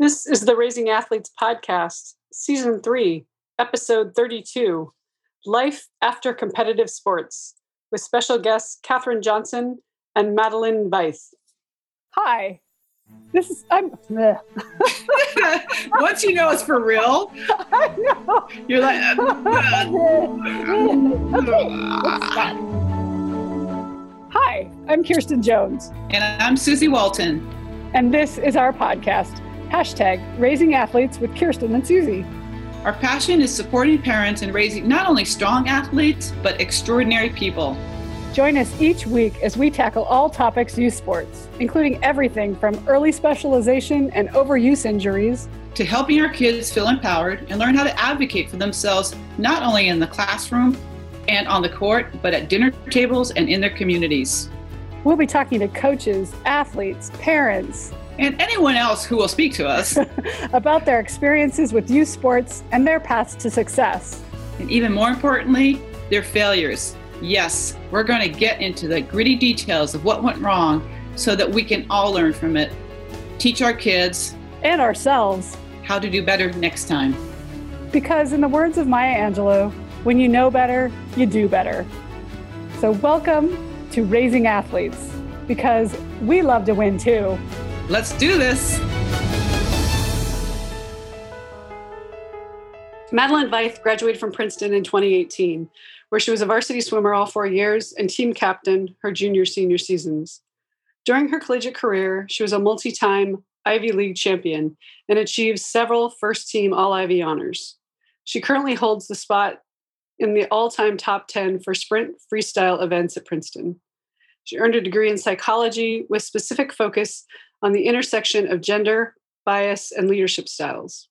This is the Raising Athletes podcast, season three, episode 32 Life After Competitive Sports, with special guests Katherine Johnson and Madeline Weiss. Hi. This is I'm Once you know it's for real, I know. you're like, uh, okay. Hi, I'm Kirsten Jones, and I'm Susie Walton. and this is our podcast. Hashtag Raising Athletes with Kirsten and Susie. Our passion is supporting parents and raising not only strong athletes, but extraordinary people. Join us each week as we tackle all topics youth sports, including everything from early specialization and overuse injuries To helping our kids feel empowered and learn how to advocate for themselves, not only in the classroom and on the court, but at dinner tables and in their communities. We'll be talking to coaches, athletes, parents And anyone else who will speak to us. about their experiences with youth sports and their paths to success. and even more importantly, their failures. Yes, we're going to get into the gritty details of what went wrong so that we can all learn from it. Teach our kids And ourselves, how to do better next time. because in the words of Maya Angelou, when you know better, you do better. So, welcome to Raising Athletes, because we love to win too. Let's do this. Madeline Veith graduated from Princeton in 2018, where she was a varsity swimmer all four years and team captain her junior senior seasons. During her collegiate career, she was a multi time Ivy League champion and achieved several first team All Ivy honors. She currently holds the spot in the all time top 10 for sprint freestyle events at Princeton. She earned a degree in psychology with specific focus on the intersection of gender, bias, and leadership styles.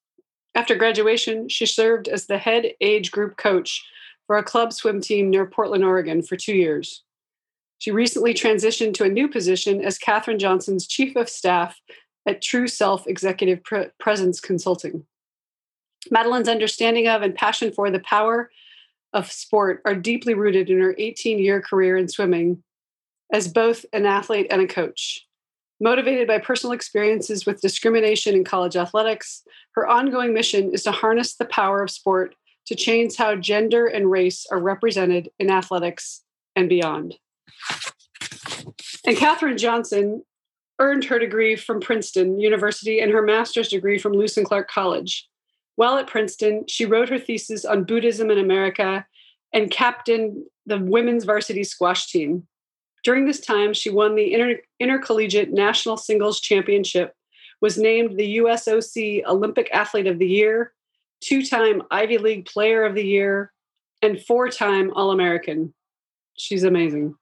After graduation, she served as the head age group coach for a club swim team near Portland, Oregon for two years. She recently transitioned to a new position as Katherine Johnson's chief of staff at True Self Executive Pre- Presence Consulting. Madeline's understanding of and passion for the power of sport are deeply rooted in her 18 year career in swimming as both an athlete and a coach. Motivated by personal experiences with discrimination in college athletics, her ongoing mission is to harness the power of sport to change how gender and race are represented in athletics and beyond. And Katherine Johnson earned her degree from Princeton University and her master's degree from Lewis Clark College. While at Princeton, she wrote her thesis on Buddhism in America and captained the women's varsity squash team. During this time, she won the Inter- Intercollegiate National Singles Championship, was named the USOC Olympic Athlete of the Year, two time Ivy League Player of the Year, and four time All American. She's amazing.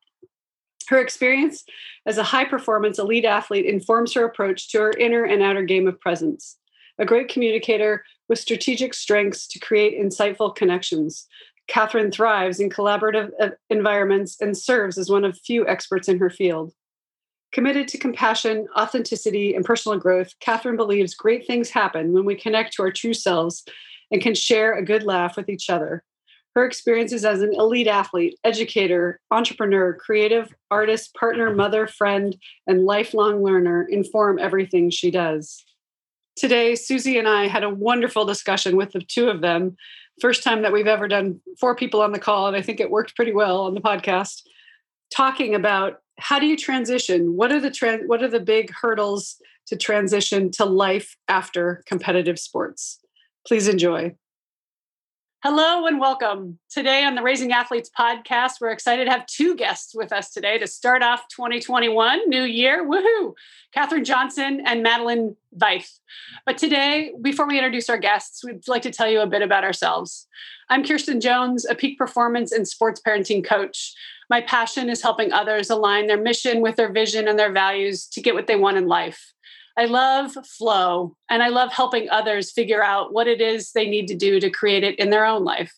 Her experience as a high performance elite athlete informs her approach to her inner and outer game of presence. A great communicator with strategic strengths to create insightful connections, Katherine thrives in collaborative uh, environments and serves as one of few experts in her field. Committed to compassion, authenticity, and personal growth, Katherine believes great things happen when we connect to our true selves and can share a good laugh with each other. Her experiences as an elite athlete, educator, entrepreneur, creative, artist, partner, mother, friend, and lifelong learner inform everything she does. Today, Susie and I had a wonderful discussion with the two of them. First time that we've ever done four people on the call, and I think it worked pretty well on the podcast. Talking about how do you transition? What are the tran- what are the big hurdles to transition to life after competitive sports? Please enjoy. Hello and welcome. Today on the Raising Athletes podcast, we're excited to have two guests with us today to start off 2021, new year. Woohoo! Katherine Johnson and Madeline Weiss. But today, before we introduce our guests, we'd like to tell you a bit about ourselves. I'm Kirsten Jones, a peak performance and sports parenting coach. My passion is helping others align their mission with their vision and their values to get what they want in life. I love flow and I love helping others figure out what it is they need to do to create it in their own life.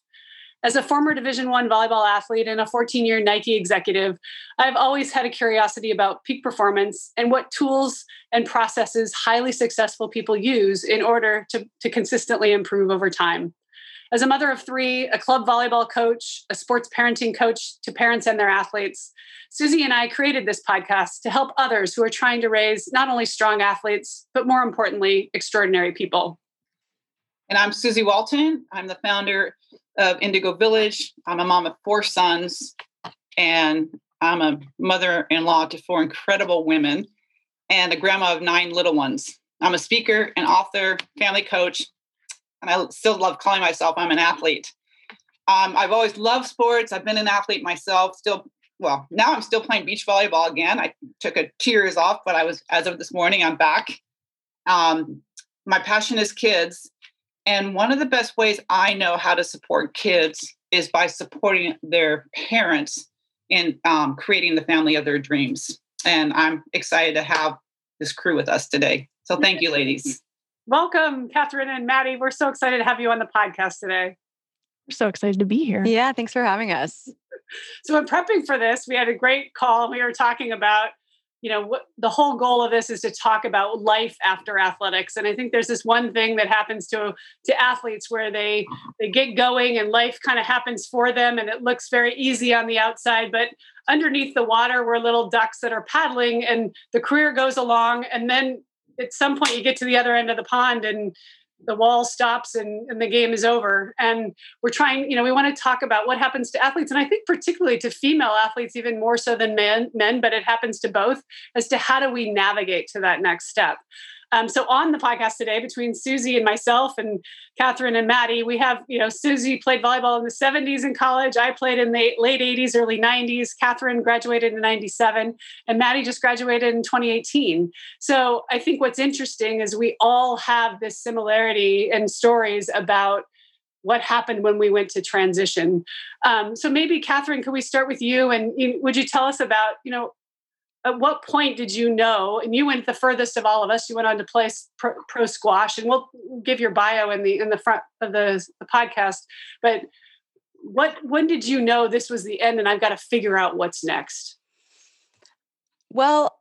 As a former Division 1 volleyball athlete and a 14-year Nike executive, I've always had a curiosity about peak performance and what tools and processes highly successful people use in order to, to consistently improve over time. As a mother of three, a club volleyball coach, a sports parenting coach to parents and their athletes, Susie and I created this podcast to help others who are trying to raise not only strong athletes, but more importantly, extraordinary people. And I'm Susie Walton. I'm the founder of Indigo Village. I'm a mom of four sons, and I'm a mother in law to four incredible women and a grandma of nine little ones. I'm a speaker, an author, family coach, and I still love calling myself I'm an athlete. Um, I've always loved sports. I've been an athlete myself. Still, well, now I'm still playing beach volleyball again. I took a two years off, but I was as of this morning, I'm back. Um, my passion is kids, and one of the best ways I know how to support kids is by supporting their parents in um, creating the family of their dreams. And I'm excited to have this crew with us today. So thank you, ladies. Welcome, Katherine and Maddie. We're so excited to have you on the podcast today. We're so excited to be here. Yeah, thanks for having us. So, in prepping for this, we had a great call. We were talking about, you know, what the whole goal of this is to talk about life after athletics. And I think there's this one thing that happens to to athletes where they they get going and life kind of happens for them, and it looks very easy on the outside, but underneath the water, we're little ducks that are paddling, and the career goes along, and then at some point you get to the other end of the pond and the wall stops and, and the game is over. And we're trying you know we want to talk about what happens to athletes and i think particularly to female athletes even more so than men men but it happens to both as to how do we navigate to that next step um, so on the podcast today, between Susie and myself and Katherine and Maddie, we have, you know, Susie played volleyball in the 70s in college. I played in the late 80s, early 90s. Katherine graduated in 97, and Maddie just graduated in 2018. So I think what's interesting is we all have this similarity in stories about what happened when we went to transition. Um, so maybe Katherine, could we start with you? And you, would you tell us about, you know, at what point did you know and you went the furthest of all of us you went on to play pro, pro squash and we'll give your bio in the in the front of the, the podcast but what when did you know this was the end and i've got to figure out what's next? Well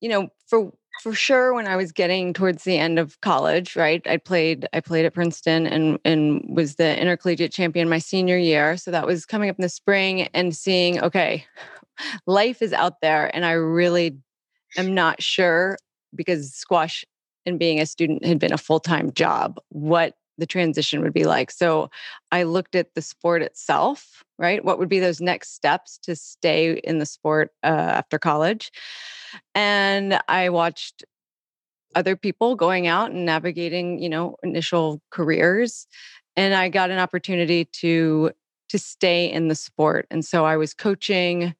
you know for for sure when i was getting towards the end of college right i played i played at princeton and and was the intercollegiate champion my senior year so that was coming up in the spring and seeing okay life is out there and I really am not sure because squash and being a student had been a full-time job what the transition would be like. So I looked at the sport itself, right? What would be those next steps to stay in the sport uh, after college? And I watched other people going out and navigating, you know, initial careers and I got an opportunity to to stay in the sport. And so I was coaching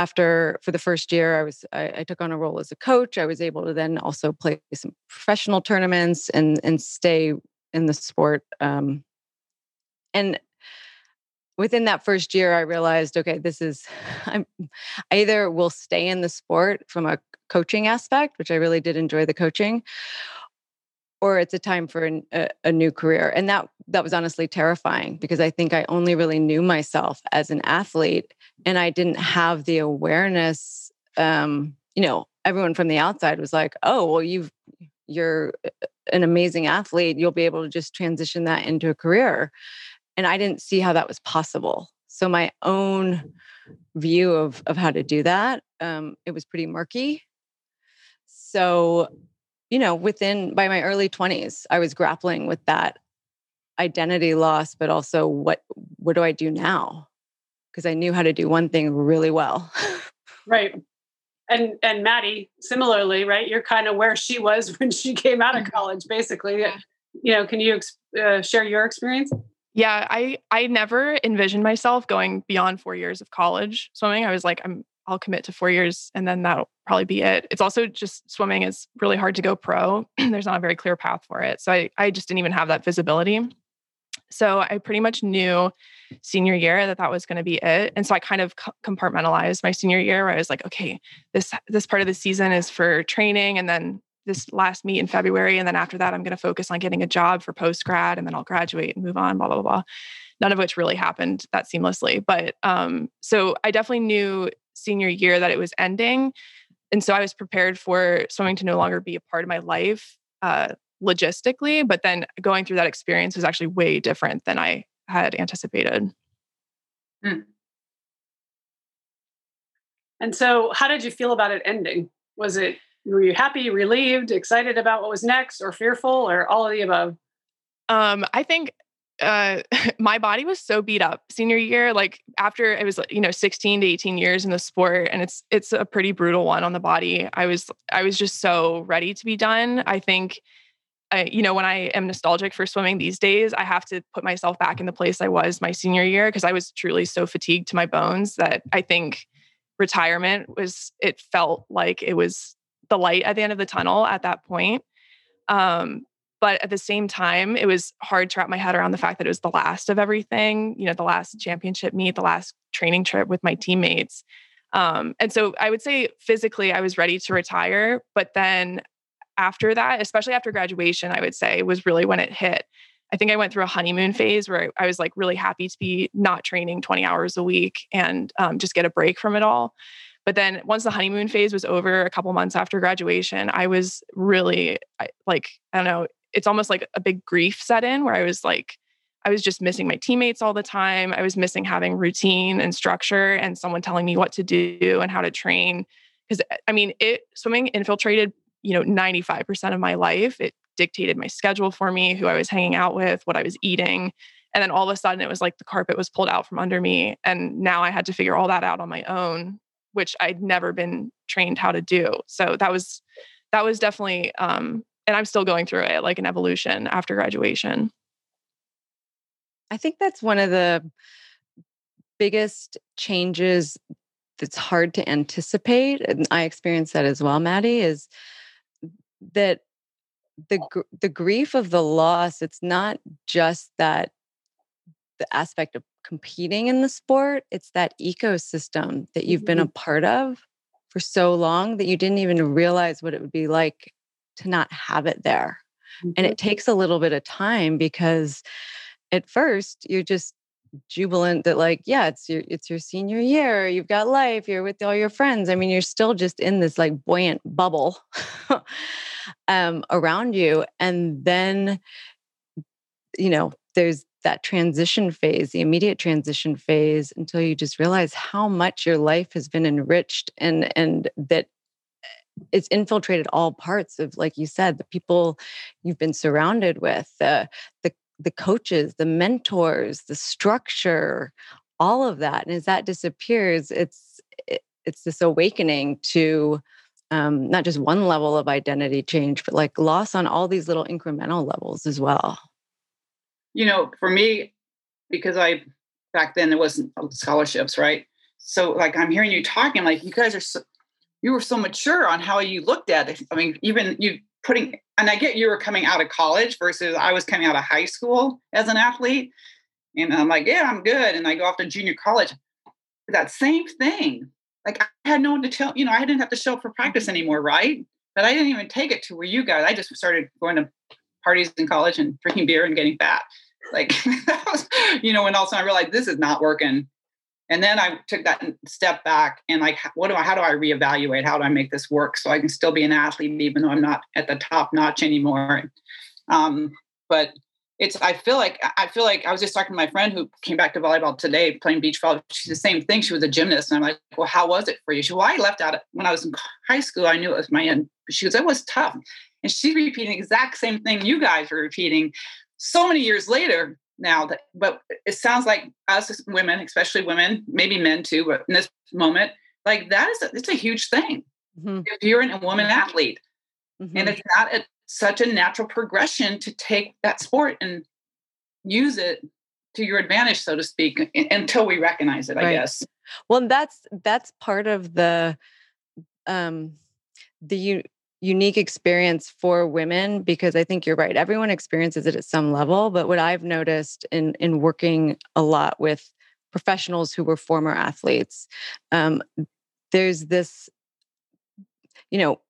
after for the first year i was I, I, took on a role as a coach. I was able to then also play some professional tournaments and and stay in the sport um, and within that first year i realized okay this is i'm I either will stay in the sport from a coaching aspect which i really did enjoy the coaching or it's a time for an, a, a, new career and that that was honestly terrifying because i think i only really knew myself as an athlete and i didn't have the awareness um you know everyone from the outside was like oh well you've you're an amazing athlete you'll be able to just transition that into a career and i didn't see how that was possible. So my own view of of how to do that um it was pretty murky. So you know, within by my early 20s, I was grappling with that identity loss, but also what what do I do now? Because I knew how to do one thing really well. right. And and Maddie, similarly, right? You're kind of where she was when she came out of mm-hmm. college, basically. You know, can you uh, share your experience? Yeah, I I never envisioned myself going beyond four years of college swimming. I was like, I'm I'll commit to four years and then that'll probably be it. It's also just swimming is really hard to go pro. There's not a very clear path for it. So I, I just didn't even have that visibility. So I pretty much knew senior year that that was going to be it. And so I kind of compartmentalized my senior year where I was like, okay, this, this part of the season is for training. And then this last meet in February. And then after that, I'm going to focus on getting a job for post grad and then I'll graduate and move on, blah, blah, blah. None of which really happened that seamlessly. But um, so I definitely knew senior year that it was ending. And so I was prepared for swimming to no longer be a part of my life uh, logistically, but then going through that experience was actually way different than I had anticipated. Hmm. And so, how did you feel about it ending? Was it, were you happy, relieved, excited about what was next, or fearful, or all of the above? Um, I think uh, my body was so beat up senior year. Like after it was, you know, 16 to 18 years in the sport, and it's it's a pretty brutal one on the body. I was I was just so ready to be done. I think I, you know, when I am nostalgic for swimming these days, I have to put myself back in the place I was my senior year because I was truly so fatigued to my bones that I think retirement was, it felt like it was the light at the end of the tunnel at that point. Um, but at the same time, it was hard to wrap my head around the fact that it was the last of everything, you know, the last championship meet, the last training trip with my teammates. Um, and so I would say physically, I was ready to retire, but then after that, especially after graduation, I would say was really when it hit. I think I went through a honeymoon phase where I was like really happy to be not training 20 hours a week and um, just get a break from it all. But then once the honeymoon phase was over, a couple months after graduation, I was really like, I don't know, it's almost like a big grief set in where I was like, I was just missing my teammates all the time. I was missing having routine and structure and someone telling me what to do and how to train. Because I mean, it swimming infiltrated you know 95% of my life it dictated my schedule for me who i was hanging out with what i was eating and then all of a sudden it was like the carpet was pulled out from under me and now i had to figure all that out on my own which i'd never been trained how to do so that was that was definitely um and i'm still going through it like an evolution after graduation i think that's one of the biggest changes that's hard to anticipate and i experienced that as well maddie is that the the grief of the loss it's not just that the aspect of competing in the sport it's that ecosystem that you've been a mm-hmm. part of for so long that you didn't even realize what it would be like to not have it there mm-hmm. and it takes a little bit of time because at first you're just jubilant that like yeah it's your it's your senior year you've got life you're with all your friends i mean you're still just in this like buoyant bubble um, around you. And then, you know, there's that transition phase, the immediate transition phase, until you just realize how much your life has been enriched and and that it's infiltrated all parts of, like you said, the people you've been surrounded with, the the the coaches, the mentors, the structure, all of that. And as that disappears, it's it's this awakening to um, not just one level of identity change, but like loss on all these little incremental levels as well. You know, for me, because I back then there wasn't scholarships, right? So like I'm hearing you talking, like you guys are so, you were so mature on how you looked at it. I mean, even you putting and I get you were coming out of college versus I was coming out of high school as an athlete. And I'm like, yeah, I'm good. And I go off to junior college. That same thing like I had no one to tell, you know, I didn't have to show up for practice mm-hmm. anymore, right? But I didn't even take it to where you guys. I just started going to parties in college and drinking beer and getting fat. Like that was, you know, and also I realized this is not working. And then I took that step back and like, what do I, how do I reevaluate? How do I make this work so I can still be an athlete even though I'm not at the top notch anymore? Um, but it's I feel like I feel like I was just talking to my friend who came back to volleyball today playing beach volleyball. She's the same thing. She was a gymnast, and I'm like, well, how was it for you? She, well, I left out when I was in high school. I knew it was my end. She goes, it was tough, and she's repeating the exact same thing you guys are repeating. So many years later now, that but it sounds like us women, especially women, maybe men too, but in this moment, like that is a, it's a huge thing. Mm-hmm. If you're a woman athlete, mm-hmm. and it's not a, such a natural progression to take that sport and use it to your advantage so to speak until we recognize it i guess well that's that's part of the um the unique experience for women because i think you're right everyone experiences it at some level but what i've noticed in in working a lot with professionals who were former athletes um there's this you know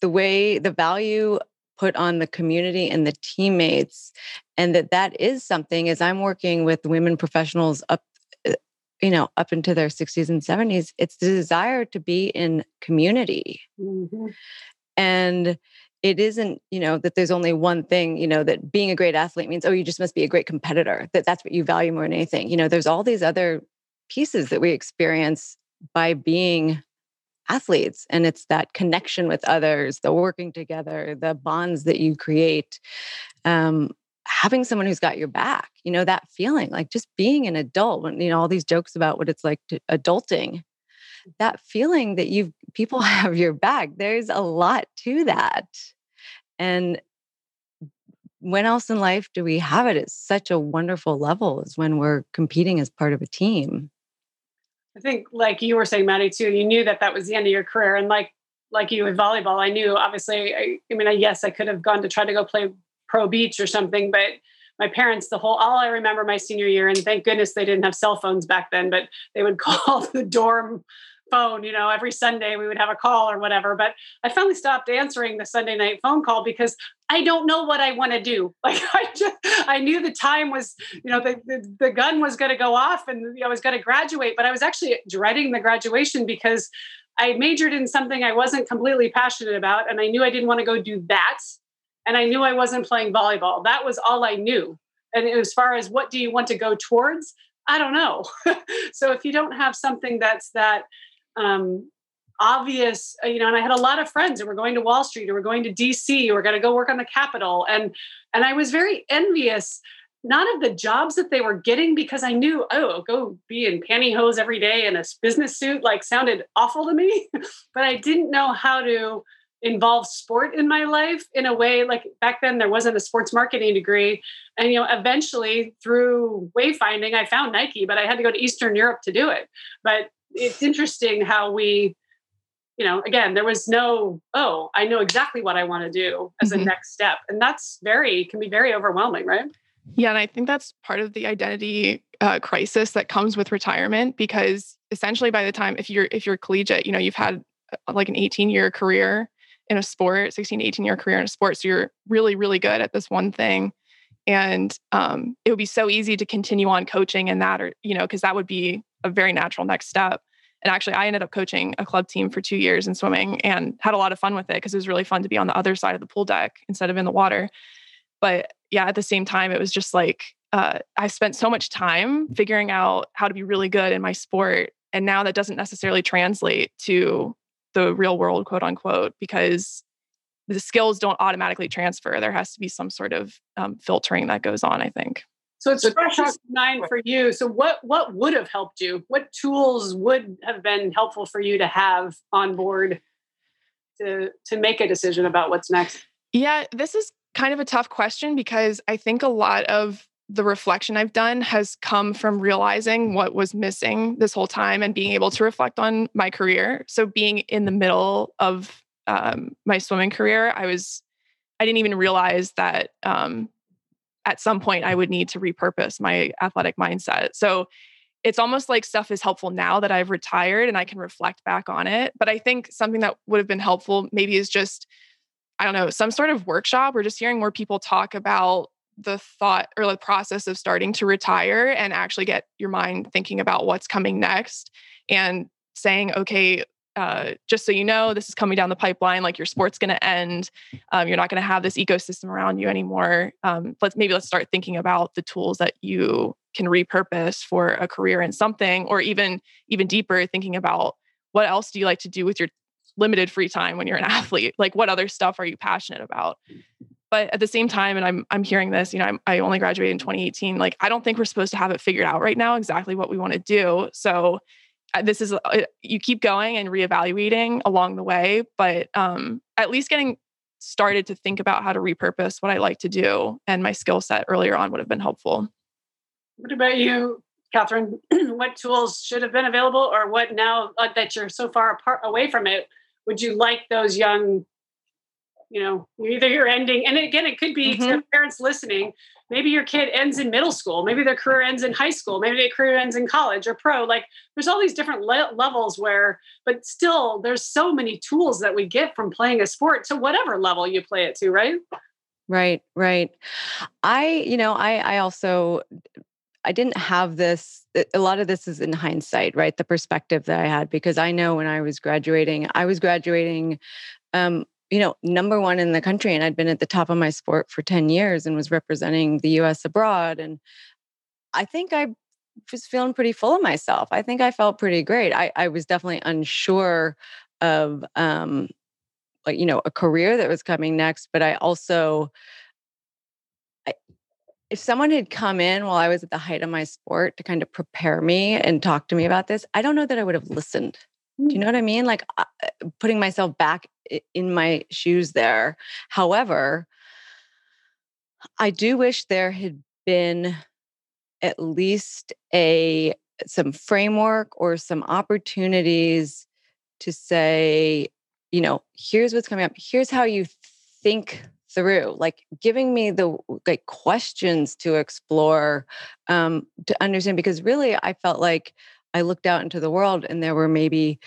the way the value put on the community and the teammates and that that is something as i'm working with women professionals up uh, you know up into their 60s and 70s it's the desire to be in community mm-hmm. And it isn't you know that there's only one thing you know that being a great athlete means oh you just must be a great competitor that that's what you value more than anything. You know there's all these other pieces that we experience by being athletes and it's that connection with others the working together the bonds that you create um, having someone who's got your back you know that feeling like just being an adult when you know all these jokes about what it's like to adulting that feeling that you people have your back there's a lot to that. And when else in life do we have it at such a wonderful level is when we're competing as part of a team. I think like you were saying maddie too you knew that that was the end of your career and like like you with volleyball i knew obviously i, I mean I, yes i could have gone to try to go play pro beach or something but my parents the whole all i remember my senior year and thank goodness they didn't have cell phones back then but they would call the dorm phone, you know, every Sunday we would have a call or whatever. But I finally stopped answering the Sunday night phone call because I don't know what I want to do. Like I just, I knew the time was, you know, the, the, the gun was going to go off and I was going to graduate, but I was actually dreading the graduation because I majored in something I wasn't completely passionate about. And I knew I didn't want to go do that. And I knew I wasn't playing volleyball. That was all I knew. And as far as what do you want to go towards, I don't know. so if you don't have something that's that um, obvious, uh, you know, and I had a lot of friends who were going to Wall Street or were going to DC or going to go work on the Capitol. And and I was very envious, not of the jobs that they were getting because I knew, oh, go be in pantyhose every day in a business suit, like sounded awful to me. but I didn't know how to involve sport in my life in a way like back then there wasn't a sports marketing degree and you know eventually through wayfinding i found nike but i had to go to eastern europe to do it but it's interesting how we you know again there was no oh i know exactly what i want to do as mm-hmm. a next step. And that's very can be very overwhelming right? Yeah and i think that's part of the identity uh, crisis that comes with retirement because essentially by the time if you're if you're collegiate you know you've had uh, like an 18 year career in a sport 16 18 year career in a sport so you're really really good at this one thing. And um, it would be so easy to continue on coaching in that or you know because that would be a very natural next step. And actually, I ended up coaching a club team for two years in swimming and had a lot of fun with it because it was really fun to be on the other side of the pool deck instead of in the water. But yeah, at the same time, it was just like uh, I spent so much time figuring out how to be really good in my sport. And now that doesn't necessarily translate to the real world, quote unquote, because the skills don't automatically transfer. There has to be some sort of um, filtering that goes on, I think. So it's fresh on nine for you. So what what would have helped you? What tools would have been helpful for you to have on board to to make a decision about what's next? Yeah, this is kind of a tough question because I think a lot of the reflection I've done has come from realizing what was missing this whole time and being able to reflect on my career. So being in the middle of um, my swimming career, I was I didn't even realize that um, at some point I would need to repurpose my athletic mindset. So it's almost like stuff is helpful now that I've retired and I can reflect back on it. But I think something that would have been helpful maybe is just, I don't know, some sort of workshop or just hearing more people talk about the thought or the process of starting to retire and actually get your mind thinking about what's coming next and saying, okay, uh, just so you know, this is coming down the pipeline. Like your sport's going to end. Um, you're not going to have this ecosystem around you anymore. Um, let's maybe let's start thinking about the tools that you can repurpose for a career in something, or even even deeper, thinking about what else do you like to do with your limited free time when you're an athlete? Like what other stuff are you passionate about? But at the same time, and I'm I'm hearing this, you know, I'm, I only graduated in 2018. Like I don't think we're supposed to have it figured out right now exactly what we want to do. So this is uh, you keep going and reevaluating along the way but um, at least getting started to think about how to repurpose what i like to do and my skill set earlier on would have been helpful. What about you katherine? What tools should have been available or what now uh, that you're so far apart away from it would you like those young you know either you're ending and again it could be mm-hmm. parents listening maybe your kid ends in middle school maybe their career ends in high school maybe their career ends in college or pro like there's all these different le- levels where but still there's so many tools that we get from playing a sport to whatever level you play it to right right right i you know i i also I didn't have this. A lot of this is in hindsight, right? The perspective that I had, because I know when I was graduating, I was graduating um, you know, number one in the country. And I'd been at the top of my sport for 10 years and was representing the US abroad. And I think I was feeling pretty full of myself. I think I felt pretty great. I, I was definitely unsure of um like, you know, a career that was coming next, but I also I, if someone had come in while I was at the height of my sport to kind of prepare me and talk to me about this, I don't know that I would have listened. Do you know what I mean? Like uh, putting myself back in my shoes there. However, I do wish there had been at least a some framework or some opportunities to say, you know, here's what's coming up. Here's how you think through like giving me the like questions to explore um to understand because really i felt like i looked out into the world and there were maybe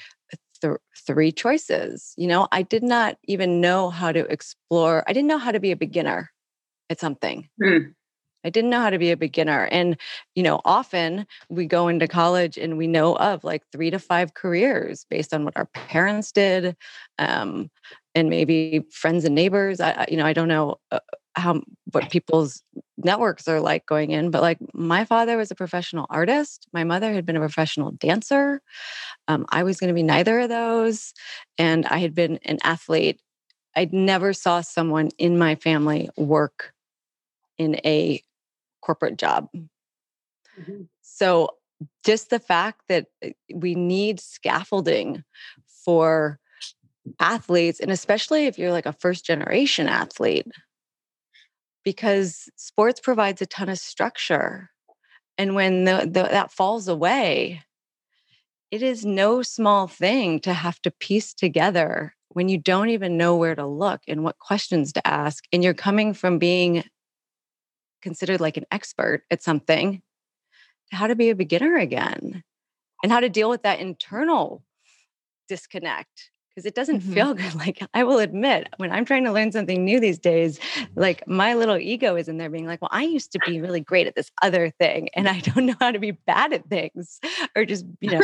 th- three choices. You know, I did not even know how to explore. I didn't know how to be a beginner at something. Mm. I didn't know how to be a beginner. And, you know, often we go into college and we know of like three to five careers based on what our parents did um, and maybe friends and neighbors. I, you know, I don't know uh, how what people's networks are like going in but like my father was a professional artist. My mother had been a professional dancer. Um, i was going to be neither of those and i had been an athlete. I never saw someone in my family work in a corporate job. Mm-hmm. so just the fact that eh, we need scaffolding for athletes and especially if you're like a first generation athlete because sports provides a ton of structure. And when the, the, that falls away, it is no small thing to have to piece together when you don't even know where to look and what questions to ask. And you're coming from being considered like an expert at something to how to be a beginner again and how to deal with that internal disconnect because it doesn't mm-hmm. feel good. Like I will admit, when I'm trying to learn something new these days, like my little ego is in there being like, well, I used to be really great at this other thing and I don't know how to be bad at things or just, you know.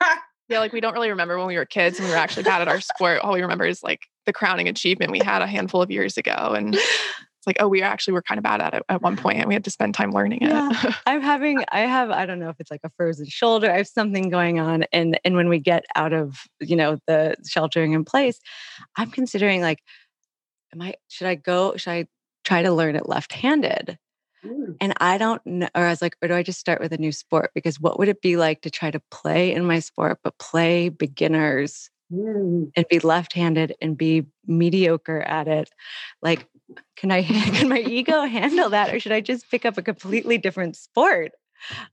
yeah, like we don't really remember when we were kids and we were actually bad at our sport. All we remember is like the crowning achievement we had a handful of years ago. And it's like, oh, we actually were kind of bad at it at one point and we had to spend time learning yeah. it. I'm having, I have, I don't know if it's like a frozen shoulder, I have something going on. And, and when we get out of, you know, the sheltering in place, I'm considering like, am I, should I go, should I try to learn it left handed? Mm. And I don't know, or I was like, or do I just start with a new sport? Because what would it be like to try to play in my sport, but play beginners mm. and be left handed and be mediocre at it? Like, can I can my ego handle that, or should I just pick up a completely different sport?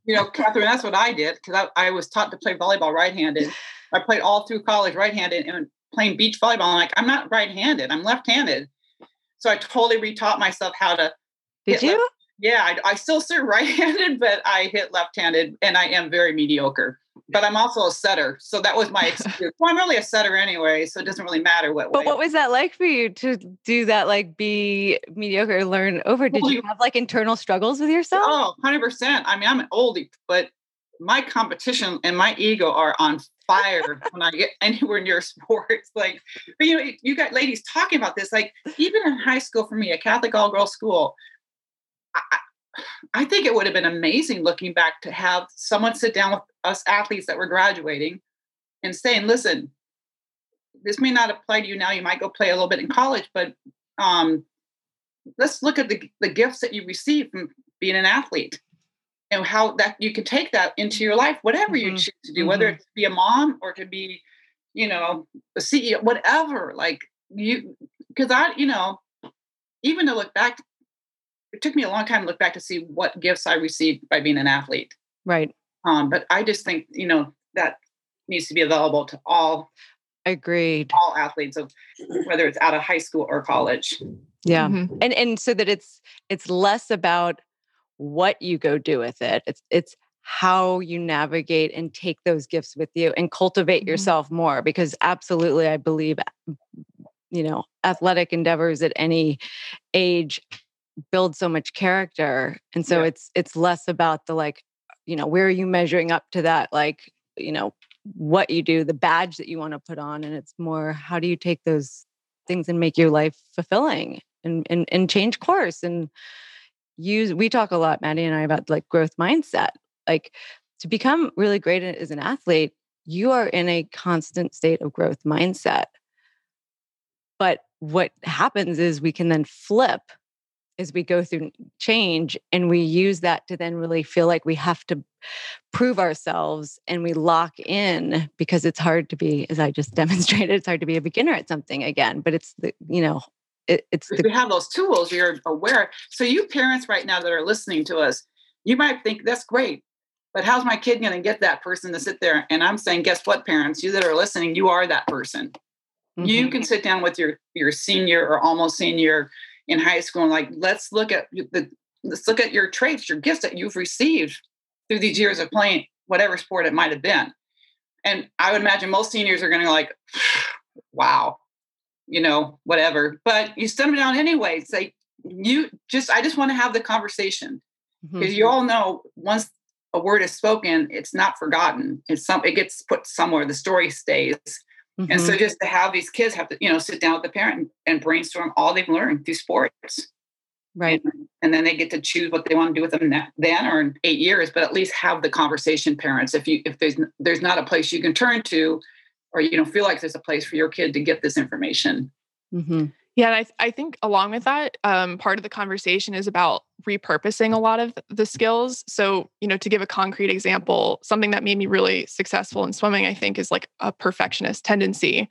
You know, Katherine, that's what I did because I, I, was taught to play volleyball right-handed. I played all through college right-handed and playing beach volleyball. I'm like, I'm not right-handed. I'm left-handed. So I totally retaught myself how to. Did you? Left. Yeah, I, I still serve right-handed, but I hit left-handed, and I am very mediocre but I'm also a setter. So that was my excuse. well, I'm really a setter anyway, so it doesn't really matter what. But what was that like for you to do that? Like be mediocre, learn over? Did well, you have like internal struggles with yourself? Oh, 100 percent. I mean, I'm an oldie, but my competition and my ego are on fire when I get anywhere near sports. Like, but you know, you got ladies talking about this. Like, even in high school for me, a Catholic all girls school, I, I think it would have been amazing looking back to have someone sit down with us athletes that were graduating and saying, listen, this may not apply to you now. You might go play a little bit in college, but um, let's look at the, the gifts that you receive from being an athlete and how that you can take that into your life, whatever mm-hmm. you choose to do, mm-hmm. whether it be a mom or to be, you know, a CEO, whatever. Like you, because I, you know, even to look back it took me a long time to look back to see what gifts I received by being an athlete. Right. Um, but I just think, you know, that needs to be available to all agreed all athletes of whether it's out of high school or college. Yeah. Mm-hmm. And and so that it's it's less about what you go do with it. It's it's how you navigate and take those gifts with you and cultivate mm-hmm. yourself more because absolutely I believe you know athletic endeavors at any age build so much character and so yeah. it's it's less about the like you know where are you measuring up to that like you know what you do the badge that you want to put on and it's more how do you take those things and make your life fulfilling and and, and change course and use we talk a lot maddie and i about like growth mindset like to become really great as an athlete you are in a constant state of growth mindset but what happens is we can then flip as we go through change and we use that to then really feel like we have to prove ourselves and we lock in because it's hard to be as i just demonstrated it's hard to be a beginner at something again but it's the you know it, it's the, we have those tools you're aware so you parents right now that are listening to us you might think that's great but how's my kid going to get that person to sit there? And i'm saying guess what parents? You that are listening you are that person. Mm-hmm. you can sit down with your your senior or almost senior in high school and like let's look at the let's look at your traits your gifts that you've received through these years of playing whatever sport it might have been. And i would imagine most seniors are going to like wow you know whatever. But you sit them down anyway say you just i just want to have the conversation. Because mm-hmm. you all know once a word is spoken it's not forgotten. It's some it gets put somewhere the story stays Mm-hmm. And so mm-hmm. just to have these kids have to, you know, sit down with the parent and, and brainstorm all they've learned through sports. Right. And, and, then they get to choose what they want to do with them then or in eight years, but at least have the conversation parents. If you if there's there's not a place you can turn to or you don't feel like there's a place for your kid to get this information. Mm-hmm. Yeah, and I, th- I think along with that, um, part of the conversation is about repurposing a lot of the skills. So, you know, to give a concrete example, something that made me really successful in swimming, I think, is like a perfectionist tendency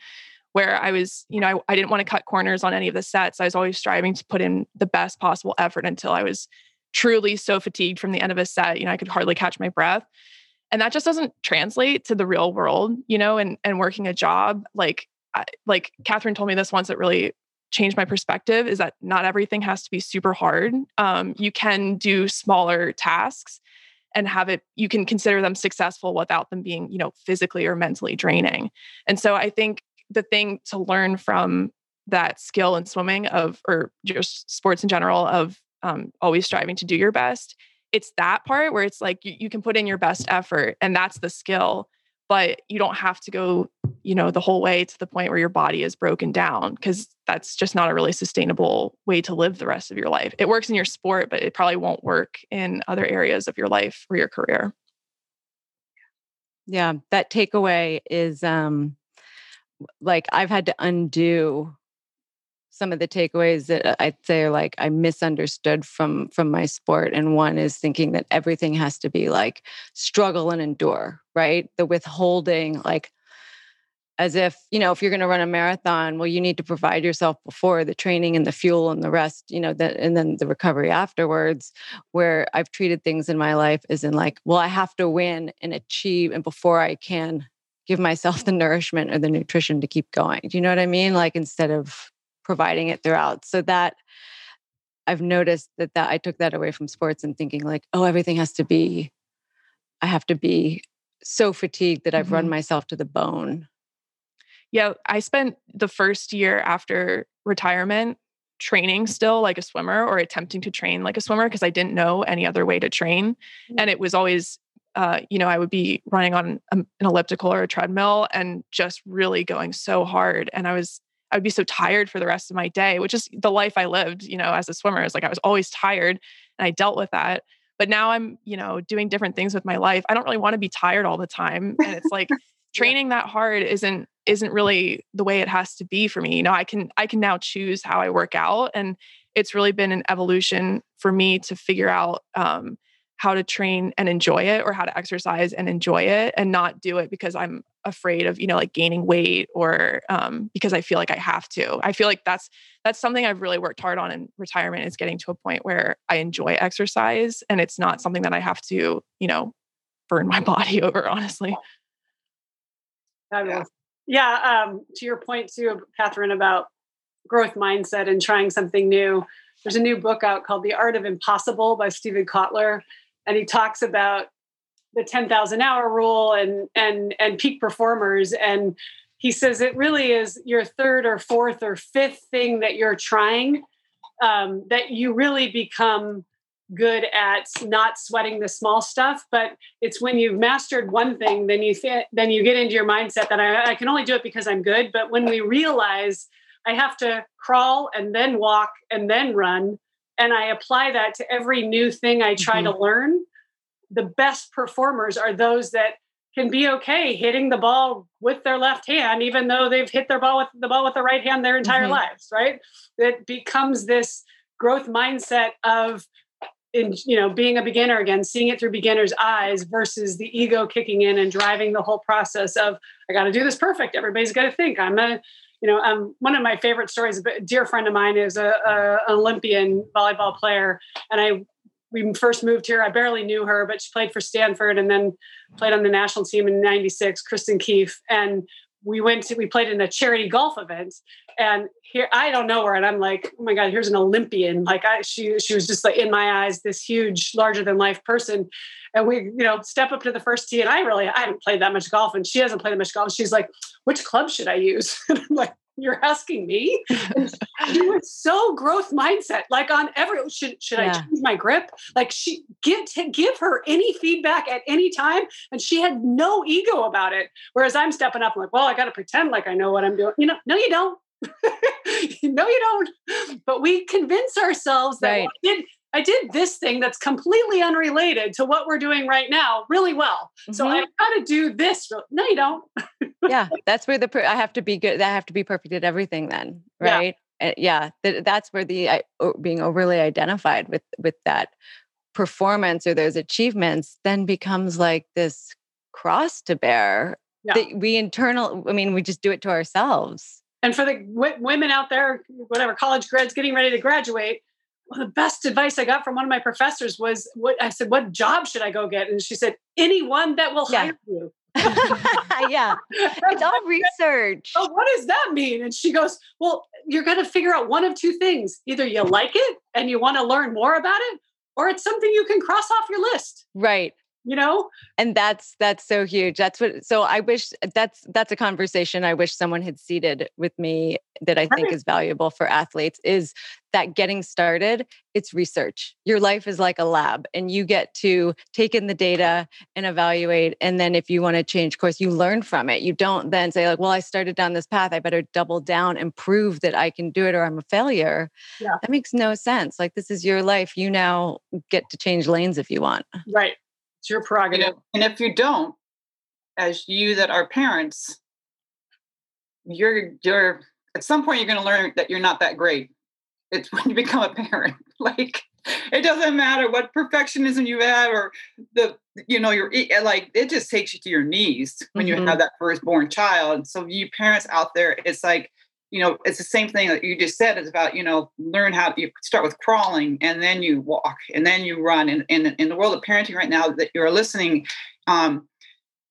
where I was, you know, I, I didn't want to cut corners on any of the sets. I was always striving to put in the best possible effort until I was truly so fatigued from the end of a set, you know, I could hardly catch my breath. And that just doesn't translate to the real world, you know, and and working a job like like Katherine told me this once that really changed my perspective is that not everything has to be super hard. Um, you can do smaller tasks and have it you can consider them successful without them being you know physically or mentally draining and so i think the thing to learn from that skill in swimming of or just sports in general of um, always striving to do your best it's that part where it's like you, you can put in your best effort and that's the skill but you don't have to go you know the whole way to the point where your body is broken down because that's just not a really sustainable way to live the rest of your life it works in your sport but it probably won't work in other areas of your life or your career yeah that takeaway is um like i've had to undo some of the takeaways that uh, I'd say are like I misunderstood from from my sport. And one is thinking that everything has to be like struggle and endure, right? The withholding, like as if, you know, if you're going to run a marathon, well, you need to provide yourself before the training and the fuel and the rest, you know, that and then the recovery afterwards, where I've treated things in my life as in like, well, I have to win and achieve, and before I can give myself the nourishment or the nutrition to keep going. Do you know what I mean? Like instead of providing it throughout. So that I've noticed that that I took that away from sports and thinking like, oh, everything has to be, I have to be so fatigued that I've mm-hmm. run myself to the bone. Yeah, I spent the first year after retirement training still like a swimmer or attempting to train like a swimmer because I didn't know any other way to train. Mm-hmm. And it was always, uh, you know, I would be running on an elliptical or a treadmill and just really going so hard. And I was I would be so tired for the rest of my day, which is the life I lived, you know, as a swimmer. Is like I was always tired and I dealt with that. But now I'm, you know, doing different things with my life. I don't really want to be tired all the time. And it's like training that hard isn't isn't really the way it has to be for me. You know, I can I can now choose how I work out. And it's really been an evolution for me to figure out um, how to train and enjoy it or how to exercise and enjoy it and not do it because I'm afraid of, you know, like gaining weight or um, because I feel like I have to. I feel like that's that's something I've really worked hard on in retirement is getting to a point where I enjoy exercise and it's not something that I have to, you know, burn my body over, honestly. Fabulous. Yeah. yeah um, to your point too, Katherine, about growth mindset and trying something new. There's a new book out called The Art of Impossible by Steven Kotler and he talks about the 10,000 hour rule and and and peak performers and he says it really is your third or fourth or fifth thing that you're trying um, that you really become good at not sweating the small stuff but it's when you've mastered one thing then you th- then you get into your mindset that I, I can only do it because i'm good but when we realize I have to crawl and then walk and then run. And I apply that to every new thing I try mm-hmm. to learn. The best performers are those that can be okay hitting the ball with their left hand, even though they've hit their ball with the ball with the right hand their entire mm-hmm. lives, right? It becomes this growth mindset of in you know being a beginner again seeing it through beginner's eyes versus the ego kicking in and driving the whole process of i got to do this perfect. Everybody's got to think. I'm a you know um, one of my favorite stories a dear friend of mine is a, a olympian volleyball player and i we first moved here. I barely knew her but she played for stanford and then played on the national team in 96 kristin keefe. And we went to we played in a charity golf event and here I don't know her and I'm like oh my god here's an Olympian. Like I she she was just like in my eyes this huge larger than life person. And we you know step up to the first tee and I really I haven't played that much golf and she hasn't played that much golf. She's like which club should I use? And I'm like you're asking me? She was so growth mindset like on every should should yeah. i change my grip? Like she give to give her any feedback at any time and she had no ego about it. Whereas i'm stepping up I'm like well i got to pretend like i know what i'm doing. You know no you don't. No you don't. But we convince ourselves that right. did, I did this thing that's completely unrelated to what we're doing right now really well mm-hmm. so i've got to do this no you don't yeah, that's where the per- I have to be good. I have to be perfect at everything. Then, right? Yeah, yeah th- that's where the I, being overly identified with with that performance or those achievements then becomes like this cross to bear yeah. that we internal. I mean, we just do it to ourselves. And for the w- women out there, whatever college grads getting ready to graduate, well, the best advice I got from one of my professors was what I said, what job should I go get? And she said, anyone that will yeah. hire you. yeah. It's all research. Oh, what does that mean? And she goes, Well, you're going to figure out one of two things. Either you like it and you want to learn more about it, or it's something you can cross off your list. Right you know? And that's that's so huge. That's what so i wish that's that's a conversation i wish someone had seated with me that i think right. is valuable for athletes is that getting started it's research. Your life is like a lab and you get to take in the data and evaluate and then if you want to change course you learn from it. You don't then say like well i started down this path i better double down and prove that i can do it or i'm a failure. Yeah. that makes no sense. Like this is your life. You now get to change lanes if you want. Right it's your prerogative. You know, and if you don't, as you that are parents, you're you're at some point you're going to learn that you're not that great. It's when you become a parent. like it doesn't matter what perfectionism you have or the you know you're like it just takes you to your knees when mm-hmm. you have that firstborn child. And so you parents out there, it's like you know, it's the same thing that you just said. It's about, you know, learn how you start with crawling and then you walk and then you run. And, and in the world of parenting right now that you're listening, um,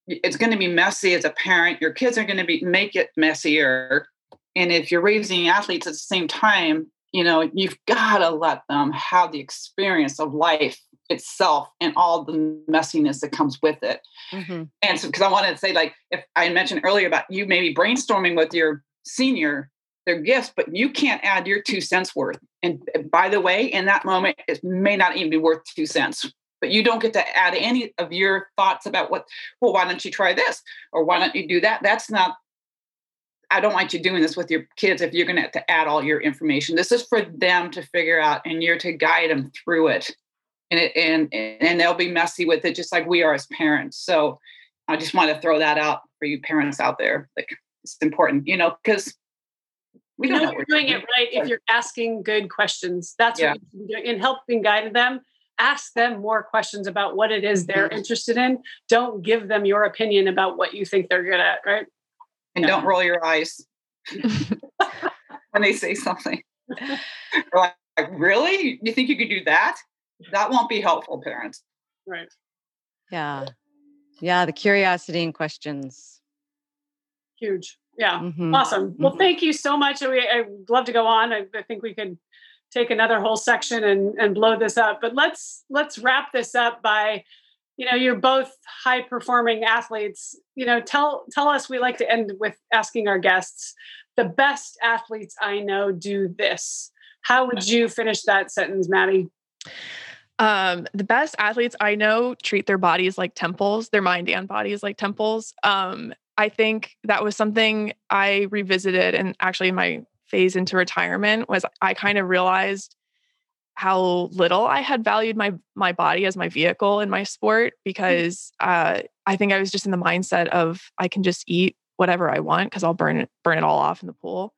it's going to be messy as a parent. Your kids are going to be make it messier. And if you're raising athletes at the same time, you know, you've got to let them have the experience of life itself and all the messiness that comes with it. Mm-hmm. And so, because I wanted to say, like, if I mentioned earlier about you maybe brainstorming with your senior their gifts, but you can't add your two cents worth. And uh, by the way, in that moment, it may not even be worth two cents. But you don't get to add any of your thoughts about what, well, why don't you try this? Or why don't you do that? That's not, I don't want you doing this with your kids if you're going to have to add all your information. This is for them to figure out and you're to guide them through it. And it, and and they'll be messy with it just like we are as parents. So I just want to throw that out for you parents out there. Like it's important, you know, because we don't know, know you're doing, doing it right if you're asking good questions. That's yeah. what you're doing in helping guide them. Ask them more questions about what it is they're interested in. Don't give them your opinion about what you think they're good at, right? And don't roll your eyes when they say something. like, really? You think you could do that? That won't be helpful, parents. Right. Yeah. Yeah. The curiosity and questions huge. Yeah. Mm-hmm. awesome. Well mm-hmm. thank you so much. We, i'd love to go on. I, I, think we could take another whole section and, and blow this up. But let's let's wrap this up by you know you're both high performing athletes. You know tell tell us we like to end with asking our guests the best athletes i know do this. How would you finish that sentence maddie? Um, the best athletes I know treat their bodies like temples, their mind and bodies like temples. Um, I think that was something I revisited and actually in my phase into retirement was I kind of realized how little I had valued my my body as my vehicle in my sport mm. because uh, I think I was just in the mindset of I can just eat whatever I want because I'll burn it burn it all off in the pool,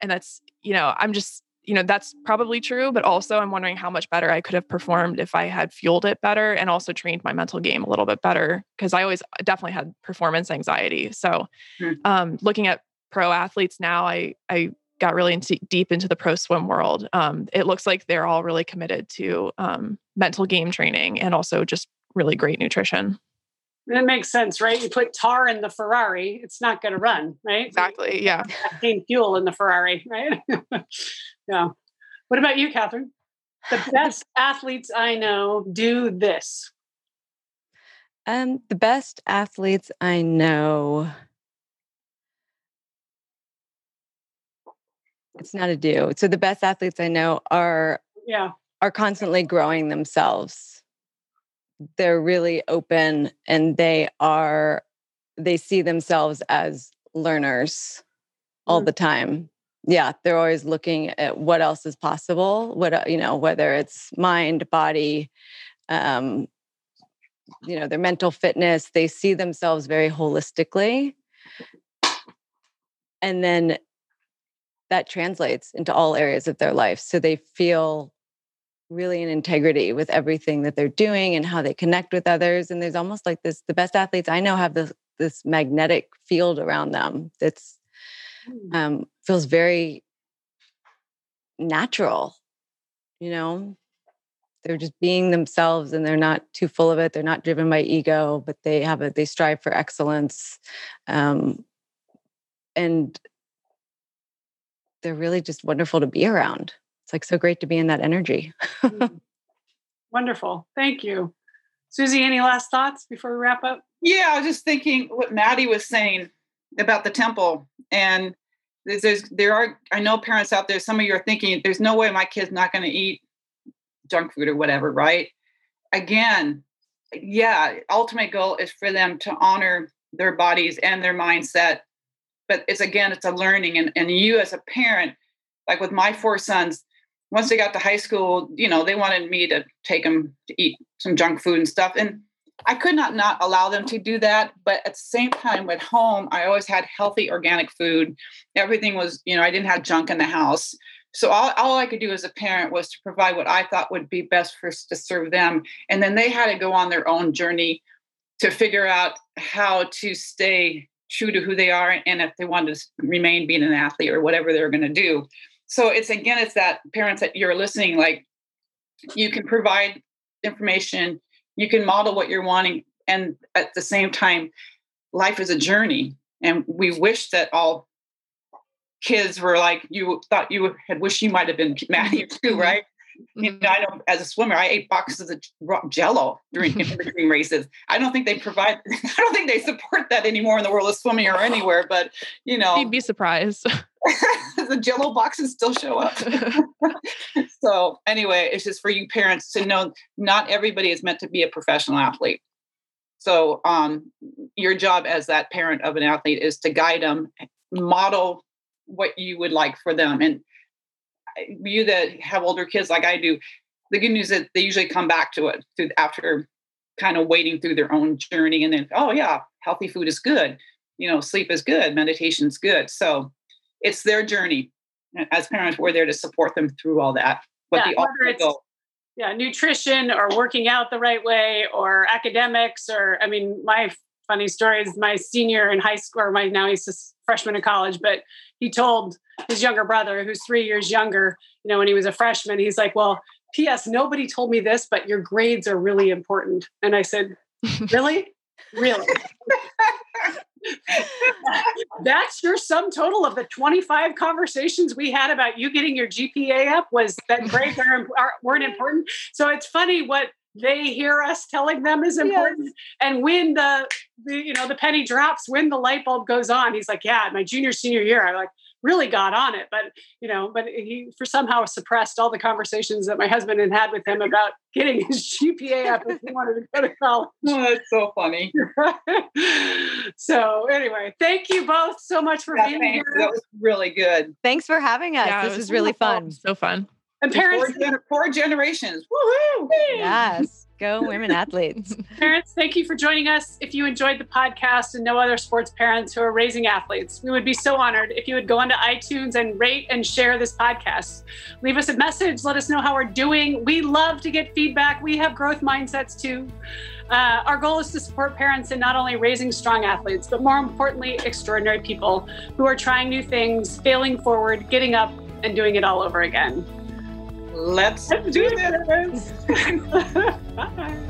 and that's you know I'm just you know that's probably true, but also I'm wondering how much better I could have performed if I had fueled it better and also trained my mental game a little bit better because I always definitely had performance anxiety. So, mm. um, looking at pro athletes now, I I got really into, deep into the pro swim world. Um, it looks like they're all really committed to um, mental game training and also just really great nutrition. That makes sense, right? You put tar in the Ferrari, it's not going to run, right? Exactly. Yeah. Clean fuel in the Ferrari, right? yeah. What about you, Katherine? The best athletes I know do this. Um, the best athletes I know It's not a do. So the best athletes I know are yeah are constantly growing themselves. They're really open and they are they see themselves as learners all mm. the time. Yeah, they're always looking at what else is possible, what uh, you know, whether it's mind, body, um, you know, their mental fitness, they see themselves very holistically. And then that translates into all areas of their life. So they feel really in integrity with everything that they're doing and how they connect with others. And there's almost like this the best athletes I know have this this magnetic field around them that's hmm. um, feels very natural, you know. They're just being themselves and they're not too full of it. They're not driven by ego, but they have a they strive for excellence. Um, and they're really just wonderful to be around. It's like so great to be in that energy. Mm. Wonderful. Thank you. Susie, any last thoughts before we wrap up? Yeah, I was just thinking what Maddie was saying about the temple. And there's, there's there are I know parents out there, some of you are thinking, there's no way my kid's not going to eat junk food or whatever, right? Again, yeah, ultimate goal is for them to honor their bodies and their mindset but it's again it's a learning and, and you as a parent like with my four sons once they got to high school you know they wanted me to take them to eat some junk food and stuff and i could not not allow them to do that but at the same time at home i always had healthy organic food. Everything was you know i didn't have junk in the house. So all, all i could do as a parent was to provide what i thought would be best for to serve them. And then they had to go on their own journey to figure out how to stay true to who they are and if they want to remain being an athlete or whatever they're going to do. So it's again it's that parents that you're listening like you can provide information you can model what you're wanting and at the same time life is a journey and we wish that all kids were like you thought you had wished you might have been Maddie too, mm-hmm. right? You know, I know as a swimmer, I ate boxes of Jello during between races. I don't think they provide. I don't think they support that anymore in the world of swimming or anywhere. But you know, you'd be surprised. the Jello boxes still show up. so anyway, it's just for you parents to know not everybody is meant to be a professional athlete. So um, your job as that parent of an athlete is to guide them, model what you would like for them, and you that have older kids like I do, the good news is they usually come back to it through, after kind of waiting through their own journey and then, oh yeah, healthy food is good. You know, sleep is good, meditation is good. So it's their journey. Uh, as parents, we're there to support them through all that. But yeah, the goal, yeah, nutrition or working out the right way or academics or I mean, my funny story is my senior in high school, or my now he's a freshman in college, but he told his younger brother, who's three years younger, you know, when he was a freshman, he's like, Well, P.S. Nobody told me this, but your grades are really important. And I said, Really? Really? That's your sum total of the 25 conversations we had about you getting your GPA up was that grades are, are, weren't important. So it's funny what they hear us telling them is important. Yes. And when the, the, you know, the penny drops, when the light bulb goes on, he's like, yeah, my junior, senior year, I'm like, really got on it. But you know, but he for somehow suppressed all the conversations that my husband had had with him about getting his GPA up if he wanted to go to college. Oh, that's so funny. so anyway, thank you both so much for Yeah, being thanks. here. That was really good. Thanks for having us. Yeah, this was was really fun. So fun. And Four, parents, gen- four generations. Woohoo! Yes. Go women athletes. Parents, thank you for joining us. If you enjoyed the podcast and know other sports parents who are raising athletes, we would be so honored if you would go onto iTunes and rate and share this podcast. Leave us a message. Let us know how we're doing. We love to get feedback. We have growth mindsets too. Uh, our goal is to support parents in not only raising strong athletes, but more importantly, extraordinary people who are trying new things, failing forward, getting up, and doing it all over again. Let's do this. Bye.